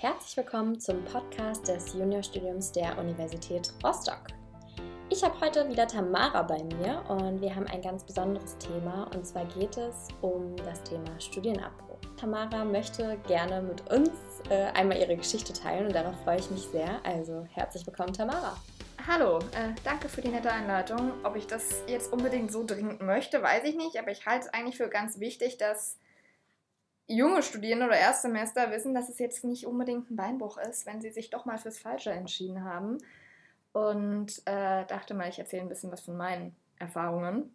Herzlich willkommen zum Podcast des Juniorstudiums der Universität Rostock. Ich habe heute wieder Tamara bei mir und wir haben ein ganz besonderes Thema und zwar geht es um das Thema Studienabbruch. Tamara möchte gerne mit uns äh, einmal ihre Geschichte teilen und darauf freue ich mich sehr. Also herzlich willkommen, Tamara. Hallo, äh, danke für die nette Einleitung. Ob ich das jetzt unbedingt so dringend möchte, weiß ich nicht, aber ich halte es eigentlich für ganz wichtig, dass junge Studierende oder Erstsemester wissen, dass es jetzt nicht unbedingt ein Beinbruch ist, wenn sie sich doch mal fürs Falsche entschieden haben. Und äh, dachte mal, ich erzähle ein bisschen was von meinen Erfahrungen,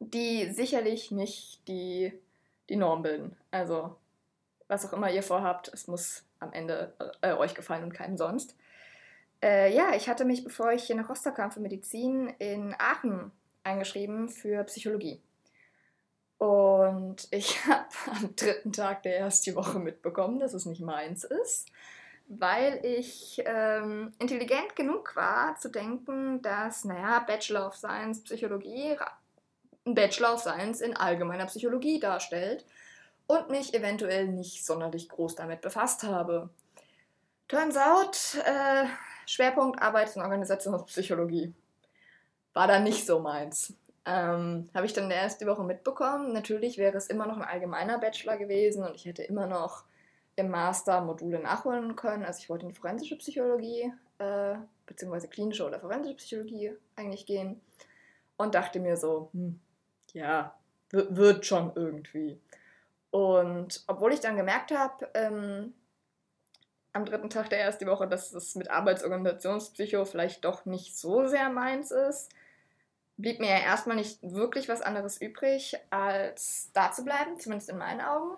die sicherlich nicht die, die Norm bilden. Also, was auch immer ihr vorhabt, es muss am Ende äh, euch gefallen und keinem sonst. Äh, ja, ich hatte mich, bevor ich hier nach Rostock kam für Medizin, in Aachen eingeschrieben für Psychologie. Und ich habe am dritten Tag der ersten Woche mitbekommen, dass es nicht meins ist, weil ich ähm, intelligent genug war zu denken, dass, naja, Bachelor of Science Psychologie ein Bachelor of Science in allgemeiner Psychologie darstellt und mich eventuell nicht sonderlich groß damit befasst habe. Turns out, äh, Schwerpunkt Arbeits- und Organisationspsychologie. War dann nicht so meins. Ähm, Habe ich dann erst die Woche mitbekommen. Natürlich wäre es immer noch ein allgemeiner Bachelor gewesen und ich hätte immer noch im Master Module nachholen können. Also ich wollte in die forensische Psychologie, äh, beziehungsweise klinische oder forensische Psychologie eigentlich gehen. Und dachte mir so, hm, ja, wird schon irgendwie. Und obwohl ich dann gemerkt habe, ähm, am dritten Tag der ersten Woche, dass es mit Arbeitsorganisationspsycho vielleicht doch nicht so sehr meins ist, blieb mir ja erstmal nicht wirklich was anderes übrig, als da zu bleiben, zumindest in meinen Augen.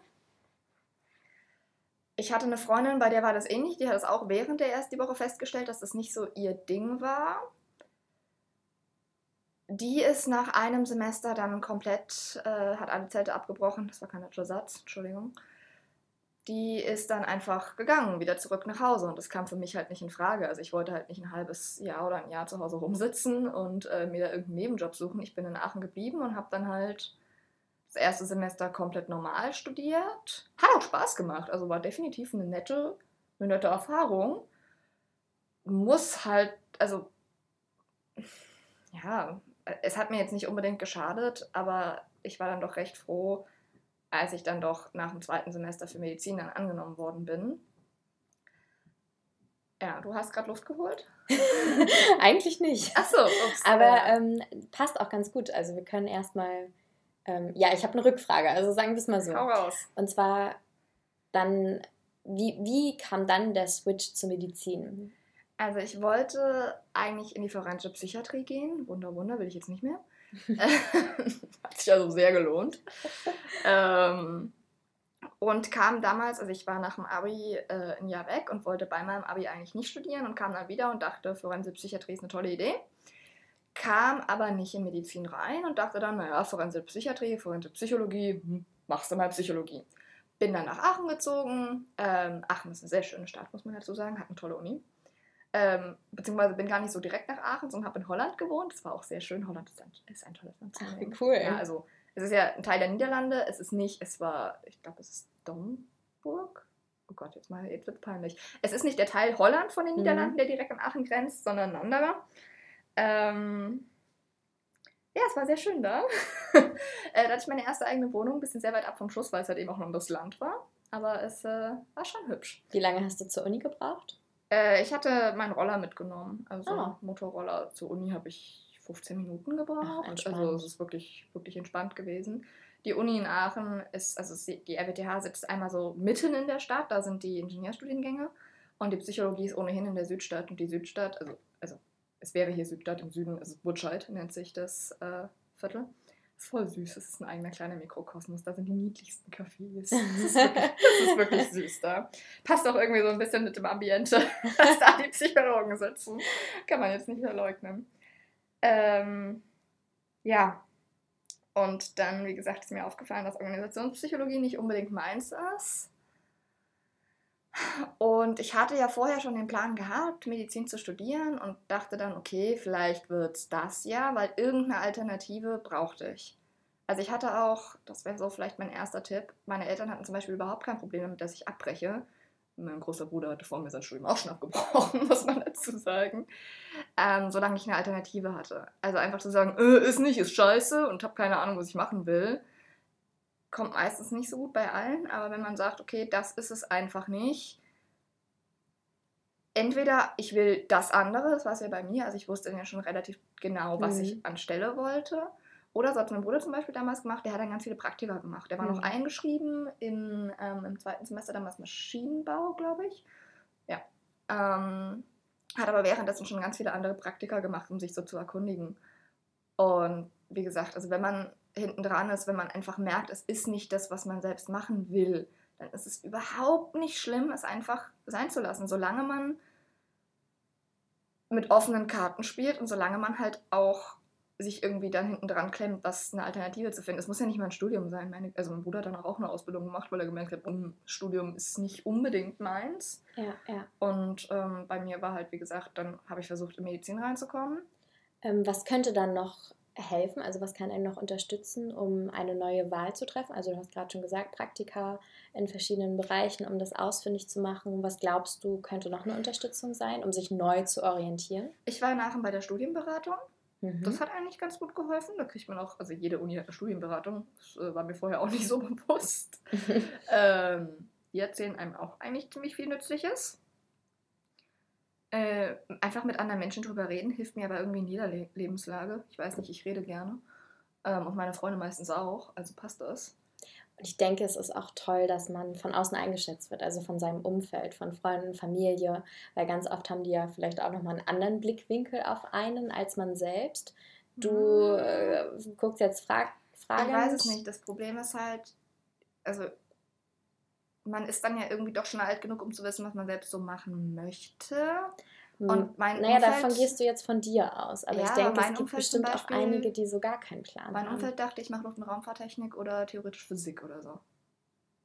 Ich hatte eine Freundin, bei der war das ähnlich, die hat es auch während der ersten Woche festgestellt, dass das nicht so ihr Ding war. Die ist nach einem Semester dann komplett, äh, hat alle Zelte abgebrochen, das war kein deutscher Satz, Entschuldigung die ist dann einfach gegangen, wieder zurück nach Hause. Und das kam für mich halt nicht in Frage. Also ich wollte halt nicht ein halbes Jahr oder ein Jahr zu Hause rumsitzen und äh, mir da irgendeinen Nebenjob suchen. Ich bin in Aachen geblieben und habe dann halt das erste Semester komplett normal studiert. Hat auch Spaß gemacht. Also war definitiv eine nette, eine nette Erfahrung. Muss halt, also ja, es hat mir jetzt nicht unbedingt geschadet, aber ich war dann doch recht froh, als ich dann doch nach dem zweiten Semester für Medizin dann angenommen worden bin. Ja, du hast gerade Luft geholt? Eigentlich nicht. Ach so, ups. Aber ähm, passt auch ganz gut. Also wir können erstmal, ähm, ja, ich habe eine Rückfrage, also sagen wir es mal so. Hau raus. Und zwar dann, wie, wie kam dann der Switch zur Medizin? Also ich wollte eigentlich in die forensische Psychiatrie gehen. Wunder, Wunder, will ich jetzt nicht mehr. Hat sich also sehr gelohnt. ähm, und kam damals, also ich war nach dem Abi äh, ein Jahr weg und wollte bei meinem Abi eigentlich nicht studieren und kam dann wieder und dachte, Forensik Psychiatrie ist eine tolle Idee. Kam aber nicht in Medizin rein und dachte dann, naja, Forensik Psychiatrie, Forensik Psychologie, hm, machst du mal Psychologie. Bin dann nach Aachen gezogen. Ähm, Aachen ist eine sehr schöne Stadt, muss man dazu sagen, hat eine tolle Uni. Ähm, beziehungsweise bin gar nicht so direkt nach Aachen, sondern habe in Holland gewohnt. Das war auch sehr schön. Holland ist ein, ist ein tolles Land. Ach, wie cool. Ja, also es ist ja ein Teil der Niederlande. Es ist nicht, es war, ich glaube, es ist Domburg. Oh Gott, jetzt mal, jetzt wird peinlich. Es ist nicht der Teil Holland von den mhm. Niederlanden, der direkt an Aachen grenzt, sondern ein anderer. Ähm, ja, es war sehr schön da. äh, da hatte ich meine erste eigene Wohnung, ein bisschen sehr weit ab vom Schuss, weil es halt eben auch noch das Land war. Aber es äh, war schon hübsch. Wie lange hast du zur Uni gebraucht? Äh, ich hatte meinen Roller mitgenommen. Also ah. Motorroller zur Uni habe ich 15 Minuten gebraucht. Ach, also es ist wirklich, wirklich entspannt gewesen. Die Uni in Aachen ist, also die RWTH sitzt einmal so mitten in der Stadt, da sind die Ingenieurstudiengänge. Und die Psychologie ist ohnehin in der Südstadt. Und die Südstadt, also, also es wäre hier Südstadt, im Süden ist es Butscheid, nennt sich das äh, Viertel voll süß. Das ist ein eigener kleiner Mikrokosmos. Da sind die niedlichsten Cafés. Das ist wirklich, das ist wirklich süß da. Passt auch irgendwie so ein bisschen mit dem Ambiente, dass da die Psychologen sitzen. Kann man jetzt nicht verleugnen. Ähm, ja. Und dann, wie gesagt, ist mir aufgefallen, dass Organisationspsychologie nicht unbedingt meins ist. Und ich hatte ja vorher schon den Plan gehabt, Medizin zu studieren und dachte dann, okay, vielleicht wird es das ja, weil irgendeine Alternative brauchte ich. Also ich hatte auch, das wäre so vielleicht mein erster Tipp, meine Eltern hatten zum Beispiel überhaupt kein Problem damit, dass ich abbreche. Mein großer Bruder hatte vor mir sein Studium auch schon abgebrochen, muss man dazu sagen. Ähm, solange ich eine Alternative hatte. Also einfach zu sagen, äh, ist nicht, ist scheiße und habe keine Ahnung, was ich machen will, kommt meistens nicht so gut bei allen. Aber wenn man sagt, okay, das ist es einfach nicht, entweder ich will das andere, das war es ja bei mir, also ich wusste ja schon relativ genau, was mhm. ich anstelle wollte. Oder so hat mein Bruder zum Beispiel damals gemacht, der hat dann ganz viele Praktika gemacht. Der war mhm. noch eingeschrieben in, ähm, im zweiten Semester damals Maschinenbau, glaube ich. Ja. Ähm, hat aber währenddessen schon ganz viele andere Praktika gemacht, um sich so zu erkundigen. Und wie gesagt, also wenn man hinten dran ist, wenn man einfach merkt, es ist nicht das, was man selbst machen will, dann ist es überhaupt nicht schlimm, es einfach sein zu lassen, solange man mit offenen Karten spielt und solange man halt auch sich irgendwie dann hinten dran klemmt, was eine Alternative zu finden. Es muss ja nicht mal ein Studium sein. Meine, also mein Bruder hat dann auch eine Ausbildung gemacht, weil er gemerkt hat, um, Studium ist nicht unbedingt meins. Ja, ja. Und ähm, bei mir war halt, wie gesagt, dann habe ich versucht, in Medizin reinzukommen. Ähm, was könnte dann noch helfen? Also was kann einen noch unterstützen, um eine neue Wahl zu treffen? Also du hast gerade schon gesagt, Praktika in verschiedenen Bereichen, um das ausfindig zu machen. Was glaubst du, könnte noch eine Unterstützung sein, um sich neu zu orientieren? Ich war nachher bei der Studienberatung. Mhm. Das hat eigentlich ganz gut geholfen. Da kriegt man auch, also jede Uni hat eine Studienberatung. Das äh, war mir vorher auch nicht so bewusst. ähm, die erzählen einem auch eigentlich ziemlich viel Nützliches. Äh, einfach mit anderen Menschen drüber reden hilft mir aber irgendwie in jeder Le Lebenslage. Ich weiß nicht, ich rede gerne. Ähm, und meine Freunde meistens auch, also passt das. Und ich denke, es ist auch toll, dass man von außen eingeschätzt wird, also von seinem Umfeld, von Freunden, Familie, weil ganz oft haben die ja vielleicht auch nochmal einen anderen Blickwinkel auf einen als man selbst. Du mhm. äh, guckst jetzt frag, fragend. Ich weiß es nicht. Das Problem ist halt, also man ist dann ja irgendwie doch schon alt genug, um zu wissen, was man selbst so machen möchte. Hm. Und mein naja, Umfeld, davon gehst du jetzt von dir aus. Aber ja, ich denke, es gibt Umfeld bestimmt Beispiel, auch einige, die so gar keinen Plan mein haben. Mein Umfeld dachte, ich mache Luft- und Raumfahrttechnik oder theoretisch Physik oder so.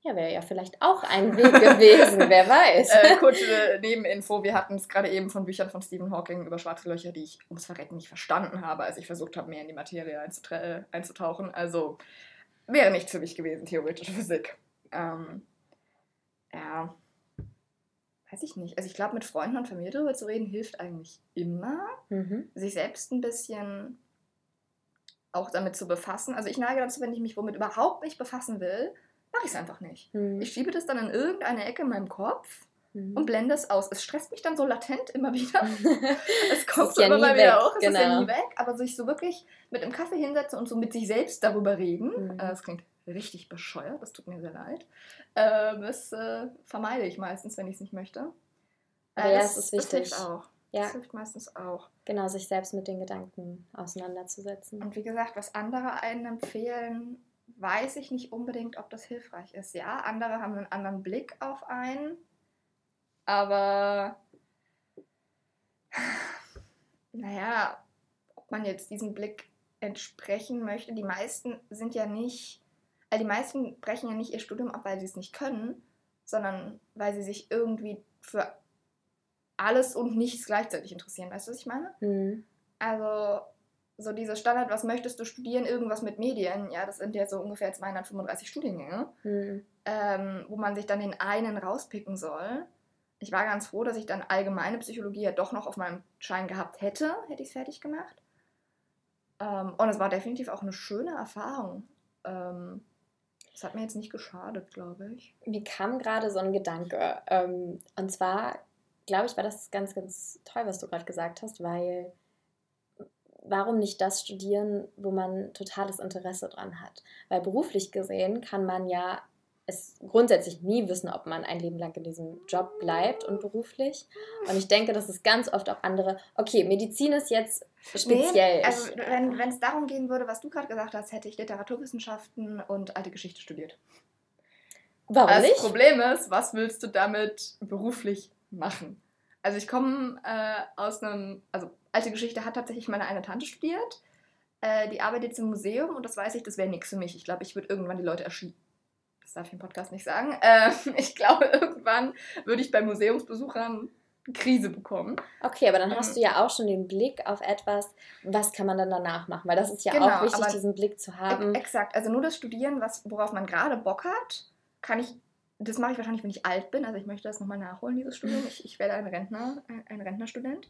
Ja, wäre ja vielleicht auch ein Weg gewesen, wer weiß. Äh, kurze Nebeninfo, wir hatten es gerade eben von Büchern von Stephen Hawking über schwarze Löcher, die ich ums Verrecken nicht verstanden habe, als ich versucht habe, mehr in die Materie einzutauchen. Also wäre nicht für mich gewesen, theoretische Physik. Ähm, ja, weiß ich nicht. Also ich glaube, mit Freunden und Familie darüber zu reden, hilft eigentlich immer. Mhm. Sich selbst ein bisschen auch damit zu befassen. Also ich neige dazu, wenn ich mich womit überhaupt nicht befassen will, mache ich es einfach nicht. Mhm. Ich schiebe das dann in irgendeine Ecke in meinem Kopf mhm. und blende es aus. Es stresst mich dann so latent immer wieder. es kommt so ja immer mal wieder auch, es genau. ist ja nie weg. Aber sich so wirklich mit einem Kaffee hinsetzen und so mit sich selbst darüber reden, mhm. äh, das klingt richtig bescheuert, das tut mir sehr leid. Äh, das äh, vermeide ich meistens, wenn ich es nicht möchte. Äh, ja, das, es ist wichtig. Das hilft auch. Ja. Das hilft meistens auch. Genau, sich selbst mit den Gedanken auseinanderzusetzen. Und wie gesagt, was andere einen empfehlen, weiß ich nicht unbedingt, ob das hilfreich ist. Ja, andere haben einen anderen Blick auf einen, aber naja, ob man jetzt diesem Blick entsprechen möchte, die meisten sind ja nicht weil die meisten brechen ja nicht ihr Studium ab, weil sie es nicht können, sondern weil sie sich irgendwie für alles und nichts gleichzeitig interessieren. Weißt du, was ich meine? Mhm. Also so diese Standard, was möchtest du studieren, irgendwas mit Medien, ja, das sind ja so ungefähr 235 Studiengänge, mhm. ähm, wo man sich dann den einen rauspicken soll. Ich war ganz froh, dass ich dann allgemeine Psychologie ja doch noch auf meinem Schein gehabt hätte, hätte ich es fertig gemacht. Ähm, und es war definitiv auch eine schöne Erfahrung. Ähm, das hat mir jetzt nicht geschadet, glaube ich. Mir kam gerade so ein Gedanke. Ähm, und zwar, glaube ich, war das ganz, ganz toll, was du gerade gesagt hast, weil warum nicht das studieren, wo man totales Interesse dran hat? Weil beruflich gesehen kann man ja es grundsätzlich nie wissen, ob man ein Leben lang in diesem Job bleibt und beruflich. Und ich denke, dass es ganz oft auch andere, okay, Medizin ist jetzt speziell. Nee, also wenn es darum gehen würde, was du gerade gesagt hast, hätte ich Literaturwissenschaften und alte Geschichte studiert. Warum das nicht? Das Problem ist, was willst du damit beruflich machen? Also ich komme äh, aus einem, also alte Geschichte hat tatsächlich meine eine Tante studiert. Äh, die arbeitet jetzt im Museum und das weiß ich, das wäre nichts für mich. Ich glaube, ich würde irgendwann die Leute erschießen das darf ich im Podcast nicht sagen. Äh, ich glaube, irgendwann würde ich bei Museumsbesuchern Krise bekommen. Okay, aber dann hast ähm, du ja auch schon den Blick auf etwas, was kann man dann danach machen? Weil das ist ja genau, auch wichtig, diesen Blick zu haben. Exakt, also nur das Studieren, was, worauf man gerade Bock hat, kann ich das mache ich wahrscheinlich, wenn ich alt bin. Also ich möchte das nochmal nachholen, dieses Studium. Ich, ich werde ein Rentner, ein Rentnerstudent.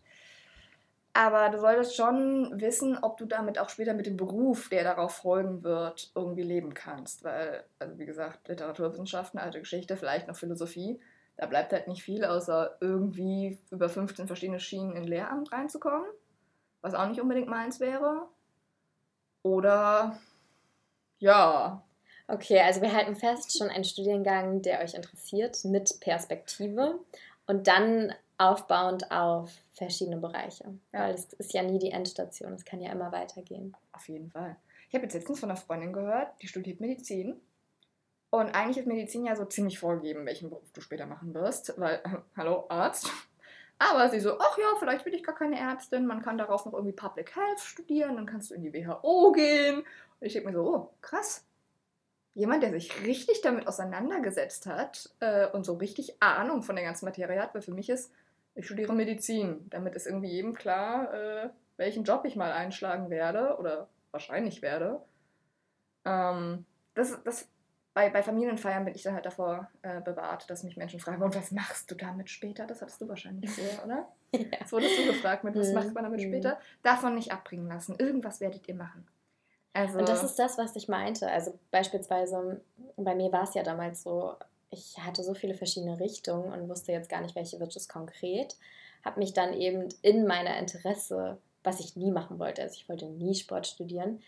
Aber du solltest schon wissen, ob du damit auch später mit dem Beruf, der darauf folgen wird, irgendwie leben kannst. Weil, also wie gesagt, Literaturwissenschaften, alte Geschichte, vielleicht noch Philosophie, da bleibt halt nicht viel, außer irgendwie über 15 verschiedene Schienen in Lehramt reinzukommen, was auch nicht unbedingt meins wäre. Oder ja. Okay, also wir halten fest, schon ein Studiengang, der euch interessiert, mit Perspektive und dann aufbauend auf verschiedene Bereiche. Ja. Weil es ist ja nie die Endstation, es kann ja immer weitergehen. Auf jeden Fall. Ich habe jetzt letztens von einer Freundin gehört, die studiert Medizin. Und eigentlich ist Medizin ja so ziemlich vorgegeben, welchen Beruf du später machen wirst, weil, äh, hallo, Arzt. Aber sie so, ach ja, vielleicht will ich gar keine Ärztin, man kann darauf noch irgendwie Public Health studieren, dann kannst du in die WHO gehen. Und ich denke mir so, oh, krass. Jemand, der sich richtig damit auseinandergesetzt hat äh, und so richtig Ahnung von der ganzen Materie hat, weil für mich ist ich studiere Medizin. Damit ist irgendwie jedem klar, äh, welchen Job ich mal einschlagen werde oder wahrscheinlich werde. Ähm, das, das, bei, bei Familienfeiern bin ich dann halt davor äh, bewahrt, dass mich Menschen fragen, und was machst du damit später? Das hattest du wahrscheinlich so, oder? ja. Das wurdest du gefragt, mit was mhm. macht man damit später? Davon nicht abbringen lassen. Irgendwas werdet ihr machen. Also, und das ist das, was ich meinte. Also beispielsweise, bei mir war es ja damals so, ich hatte so viele verschiedene Richtungen und wusste jetzt gar nicht, welche wird es konkret. Habe mich dann eben in meiner Interesse, was ich nie machen wollte, also ich wollte nie Sport studieren,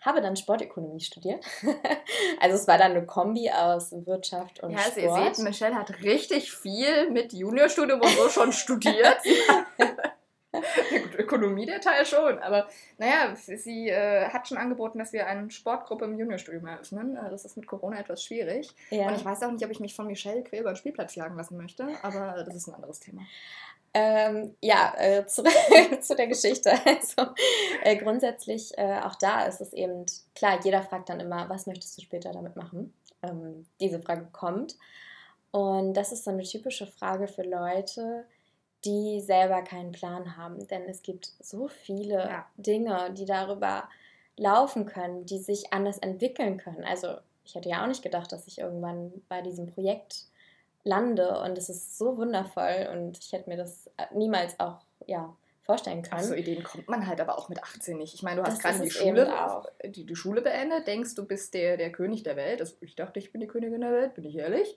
habe dann Sportökonomie studiert. also es war dann eine Kombi aus Wirtschaft und ja, also Sport. Ja, also ihr seht, Michelle hat richtig viel mit Juniorstudium und so schon studiert. Ökonomie der Teil schon, aber naja, sie äh, hat schon angeboten, dass wir eine Sportgruppe im Juniorstudium eröffnen. Äh, das ist mit Corona etwas schwierig. Ja. Und ich weiß auch nicht, ob ich mich von Michelle quer über den Spielplatz jagen lassen möchte, aber das ist ein anderes Thema. Ähm, ja, äh, zurück zu der Geschichte. Also äh, grundsätzlich, äh, auch da ist es eben klar, jeder fragt dann immer, was möchtest du später damit machen? Ähm, diese Frage kommt. Und das ist so eine typische Frage für Leute, die selber keinen Plan haben. Denn es gibt so viele ja. Dinge, die darüber laufen können, die sich anders entwickeln können. Also ich hätte ja auch nicht gedacht, dass ich irgendwann bei diesem Projekt lande und es ist so wundervoll und ich hätte mir das äh, niemals auch ja, vorstellen können. Auf so Ideen kommt man halt aber auch mit 18 nicht. Ich meine, du hast gerade die Schule, die, die Schule beendet, denkst, du bist der, der König der Welt. Also ich dachte, ich bin die Königin der Welt, bin ich ehrlich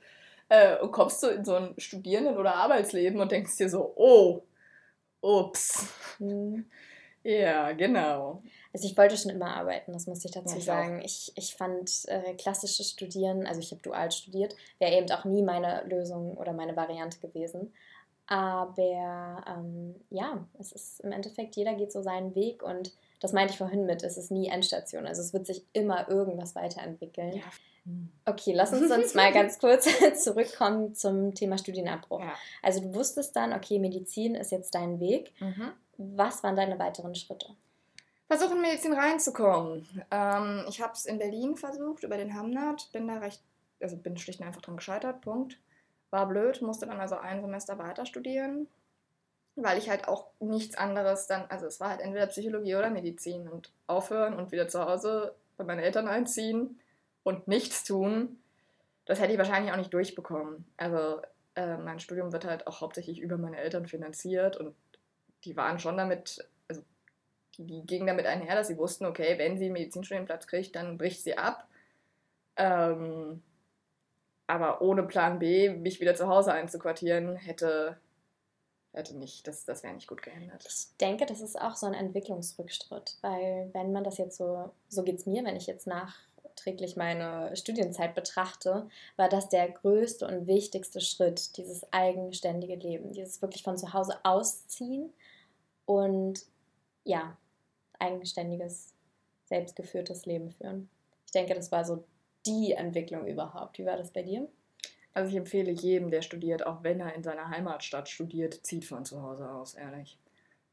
äh, und kommst du in so ein Studierenden- oder Arbeitsleben und denkst dir so, oh, ups. Mhm. Ja, genau. Also ich wollte schon immer arbeiten, das muss ich dazu ja, ich sagen. Ich, ich fand äh, klassisches Studieren, also ich habe dual studiert, wäre eben auch nie meine Lösung oder meine Variante gewesen. Aber ähm, ja, es ist im Endeffekt, jeder geht so seinen Weg und das meinte ich vorhin mit, es ist nie Endstation. Also es wird sich immer irgendwas weiterentwickeln. Ja. Okay, lass uns sonst mal ganz kurz zurückkommen zum Thema Studienabbruch. Ja. Also du wusstest dann, okay, Medizin ist jetzt dein Weg. Mhm. Was waren deine weiteren Schritte? Versuchen, in Medizin reinzukommen. Ähm, ich habe es in Berlin versucht, über den Hamnat, bin da recht, also bin schlicht und einfach dran gescheitert, Punkt. War blöd, musste dann also ein Semester weiter studieren, weil ich halt auch nichts anderes dann, also es war halt entweder Psychologie oder Medizin und aufhören und wieder zu Hause bei meinen Eltern einziehen und nichts tun, das hätte ich wahrscheinlich auch nicht durchbekommen. Also äh, mein Studium wird halt auch hauptsächlich über meine Eltern finanziert und die waren schon damit, also die, die gingen damit einher, dass sie wussten, okay, wenn sie einen Medizinstudienplatz kriegt, dann bricht sie ab. Ähm, aber ohne Plan B, mich wieder zu Hause einzuquartieren, hätte, hätte nicht, das, das wäre nicht gut geändert. Ich denke, das ist auch so ein Entwicklungsrückschritt, weil wenn man das jetzt so, so geht es mir, wenn ich jetzt nach nachträglich meine Studienzeit betrachte, war das der größte und wichtigste Schritt, dieses eigenständige Leben, dieses wirklich von zu Hause ausziehen und ja, eigenständiges, selbstgeführtes Leben führen. Ich denke, das war so die Entwicklung überhaupt. Wie war das bei dir? Also ich empfehle jedem, der studiert, auch wenn er in seiner Heimatstadt studiert, zieht von zu Hause aus, ehrlich.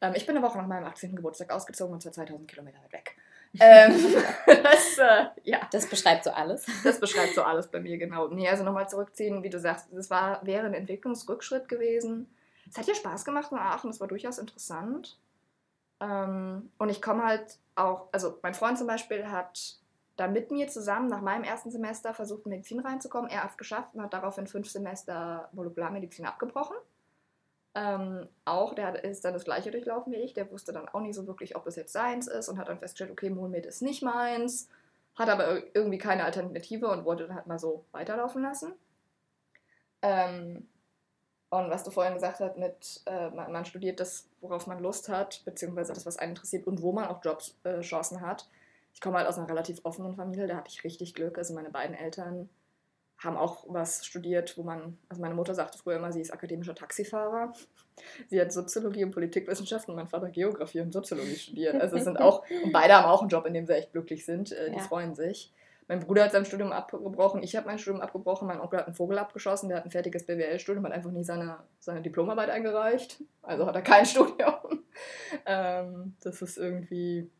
Ähm, ich bin eine Woche nach meinem 18. Geburtstag ausgezogen und zwar 2000 Kilometer weit weg. Ähm, das, äh, ja. das beschreibt so alles. Das beschreibt so alles bei mir, genau. Nee, also nochmal zurückziehen, wie du sagst, das war, wäre ein Entwicklungsrückschritt gewesen. Es hat ja Spaß gemacht in Aachen, das war durchaus interessant. Ähm, und ich komme halt auch, also mein Freund zum Beispiel hat dann mit mir zusammen nach meinem ersten Semester versucht, in Medizin reinzukommen. Er hat es geschafft und hat daraufhin fünf Semester Molekularmedizin abgebrochen. Ähm, auch, der ist dann das gleiche durchlaufen wie ich. Der wusste dann auch nicht so wirklich, ob es jetzt seins ist und hat dann festgestellt, okay, Molmed ist nicht meins. Hat aber irgendwie keine Alternative und wollte dann halt mal so weiterlaufen lassen. Ähm, und was du vorhin gesagt hast, mit äh, man, studiert das, worauf man Lust hat, beziehungsweise das, was einen interessiert und wo man auch Jobchancen äh, hat. Ich komme halt aus einer relativ offenen Familie, da hatte ich richtig Glück. Also meine beiden Eltern haben auch was studiert, wo man, also meine Mutter sagte früher immer, sie ist akademischer Taxifahrer. Sie hat Soziologie und Politikwissenschaften und mein Vater Geografie und Soziologie studiert. Also es sind auch, und beide haben auch einen Job, in dem sie echt glücklich sind. Äh, die ja. freuen sich. Mein Bruder hat sein Studium abgebrochen, ich habe mein Studium abgebrochen, mein Onkel hat einen Vogel abgeschossen, der hat ein fertiges BWL-Studium, hat einfach nie seine, seine Diplomarbeit eingereicht. Also hat er kein Studium. ähm, das ist irgendwie.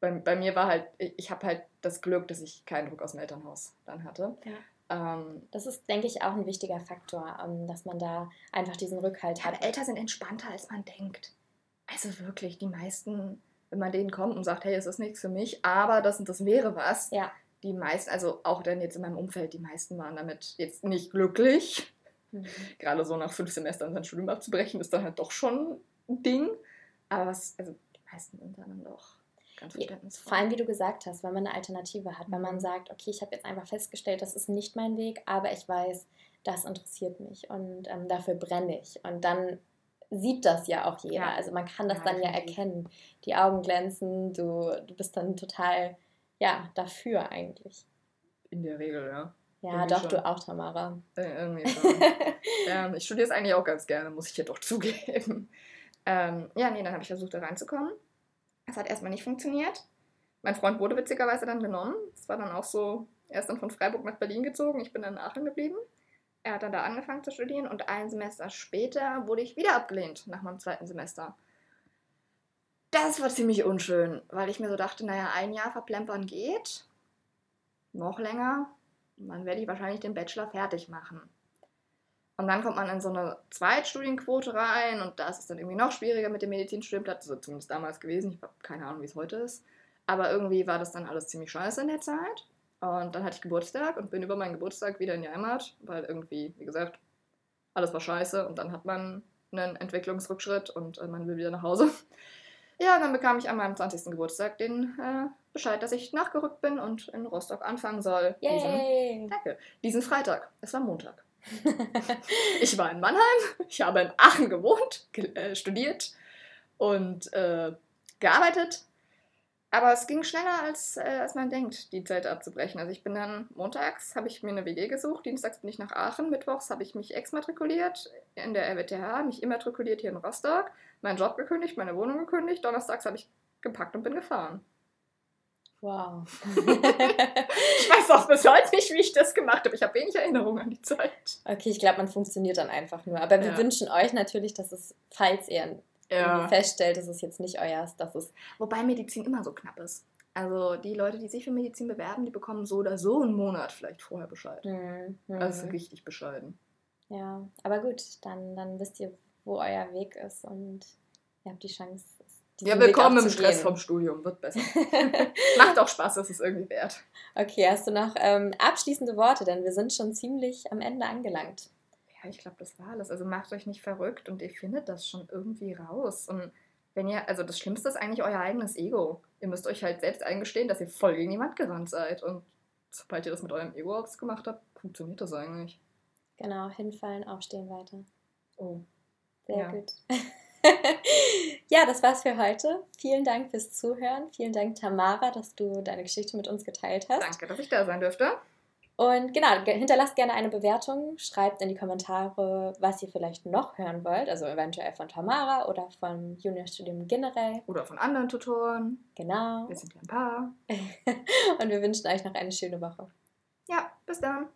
Bei, bei mir war halt, ich, ich habe halt das Glück, dass ich keinen Druck aus dem Elternhaus dann hatte. Ja. Ähm, das ist, denke ich, auch ein wichtiger Faktor, ähm, dass man da einfach diesen Rückhalt hat. Eltern sind entspannter, als man denkt. Also wirklich, die meisten, wenn man denen kommt und sagt, hey, es ist nichts für mich, aber das und das wäre was, ja. die meisten, also auch dann jetzt in meinem Umfeld, die meisten waren damit jetzt nicht glücklich. Mhm. Gerade so nach fünf Semestern sein Studium abzubrechen, ist dann halt doch schon ein Ding. Aber was, also die meisten sind dann doch ganz verständnisvoll. Vor allem, wie du gesagt hast, wenn man eine Alternative hat, wenn man mhm. sagt, okay, ich habe jetzt einfach festgestellt, das ist nicht mein Weg, aber ich weiß, das interessiert mich und ähm, dafür brenne ich. Und dann sieht das ja auch jeder. Ja. Also man kann das ja, dann ja erkennen. Die Augen glänzen, du, du bist dann total, ja, dafür eigentlich. In der Regel, ja. Ja, irgendwie doch, schon. du auch, Tamara. Äh, irgendwie schon. ähm, ich studiere es eigentlich auch ganz gerne, muss ich ja doch zugeben. Ähm, ja, nee, dann habe ich versucht, da reinzukommen. Es hat erstmal nicht funktioniert. Mein Freund wurde witzigerweise dann genommen. Es war dann auch so, er ist dann von Freiburg nach Berlin gezogen, ich bin dann in Aachen geblieben. Er hat dann da angefangen zu studieren und ein Semester später wurde ich wieder abgelehnt nach meinem zweiten Semester. Das war ziemlich unschön, weil ich mir so dachte, naja, ein Jahr verplempern geht, noch länger, dann werde ich wahrscheinlich den Bachelor fertig machen. Und dann kommt man in so eine Zweitstudienquote rein und da ist es dann irgendwie noch schwieriger mit dem Medizinstudienplatz, also zumindest damals gewesen. Ich habe keine Ahnung, wie es heute ist. Aber irgendwie war das dann alles ziemlich scheiße in der Zeit. Und dann hatte ich Geburtstag und bin über meinen Geburtstag wieder in die Heimat, weil irgendwie, wie gesagt, alles war scheiße und dann hat man einen Entwicklungsrückschritt und äh, man will wieder nach Hause. Ja, dann bekam ich an meinem 20. Geburtstag den äh, Bescheid, dass ich nachgerückt bin und in Rostock anfangen soll. Yay. Diesen, danke. Diesen Freitag. Es war Montag. ich war in Mannheim, ich habe in Aachen gewohnt, äh, studiert und äh, gearbeitet. Aber es ging schneller, als, äh, als man denkt, die Zeit abzubrechen. Also ich bin dann montags, habe ich mir eine WG gesucht, dienstags bin ich nach Aachen, mittwochs habe ich mich exmatrikuliert in der RWTH, mich immatrikuliert hier in Rostock, meinen Job gekündigt, meine Wohnung gekündigt, donnerstags habe ich gepackt und bin gefahren. Wow. ich weiß auch bis heute nicht, wie ich das gemacht habe. Ich habe wenig Erinnerungen an die Zeit. Okay, ich glaube, man funktioniert dann einfach nur. Aber wir ja. wünschen euch natürlich, dass es, falls ihr ja. feststellt, dass es jetzt nicht euer ist, dass es. Wobei Medizin immer so knapp ist. Also die Leute, die sich für Medizin bewerben, die bekommen so oder so einen Monat vielleicht vorher Bescheid. Mhm. Also richtig bescheiden. Ja, aber gut, dann, dann wisst ihr, wo euer Weg ist und ihr habt die Chance, ja, willkommen im Stress vom Studium, wird besser. Macht auch Spaß, das ist irgendwie wert. Okay, hast du noch ähm, abschließende Worte, denn wir sind schon ziemlich am Ende angelangt. Ja, ich glaube, das war alles. Also macht euch nicht verrückt und ihr findet das schon irgendwie raus. Und wenn ihr, also das Schlimmste ist eigentlich euer eigenes Ego. Ihr müsst euch halt selbst eingestehen, dass ihr voll gegen die Wand gerannt seid. Und sobald ihr das mit eurem Ego ausgemacht habt, funktioniert das eigentlich. Genau, hinfallen, aufstehen, weiter. Oh. Sehr ja. gut. ja, das war's für heute. Vielen Dank fürs Zuhören. Vielen Dank, Tamara, dass du deine Geschichte mit uns geteilt hast. Danke, dass ich da sein dürfte. Und genau, hinterlasst gerne eine Bewertung, schreibt in die Kommentare, was ihr vielleicht noch hören wollt, also eventuell von Tamara oder vom Juniorstudium generell. Oder von anderen Tutoren. Genau. Wir sind ja ein paar. Und wir wünschen euch noch eine schöne Woche. Ja, bis dann.